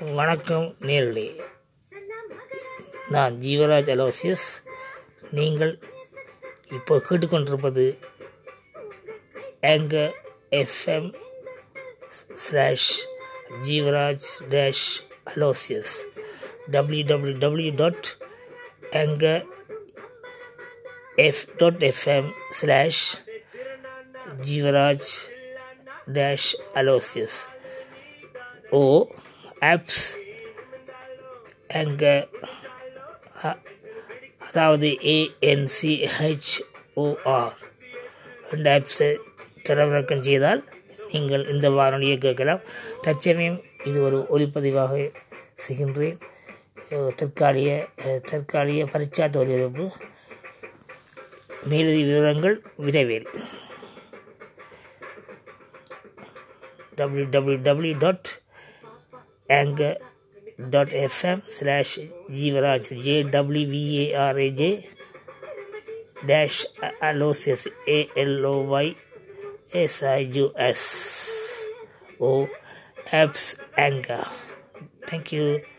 வணக்கம் நேர்களே. நான் ஜீவராஜ் அலோசியஸ். நீங்கள் இப்போ கேட்டுக்கொண்டிருப்பது எங்க FM slash Jeevaraj dash Aloysius. W W W dot எங்க F dot FM slash Jeevaraj dash Aloysius. ஓ ஆப்ஸ் எங்க அதாவது A N C H O R ரெண்டு ஆப்ஸை தரவிறக்கம் செய்தால் நீங்கள் இந்த வானொலியை கேட்கலாம். தற்சமயம் இது ஒரு ஒளிப்பதிவாக செய்கின்றேன். தற்காலிக தற்காலிக பரிச்சாத்த ஒலிபரப்பு மேலதி விவரங்கள் விரைவில். www dot anchor dot fm slash jivaraj j w v a r a j dash aloysius a l o y s i u s o apps anchor. Thank you.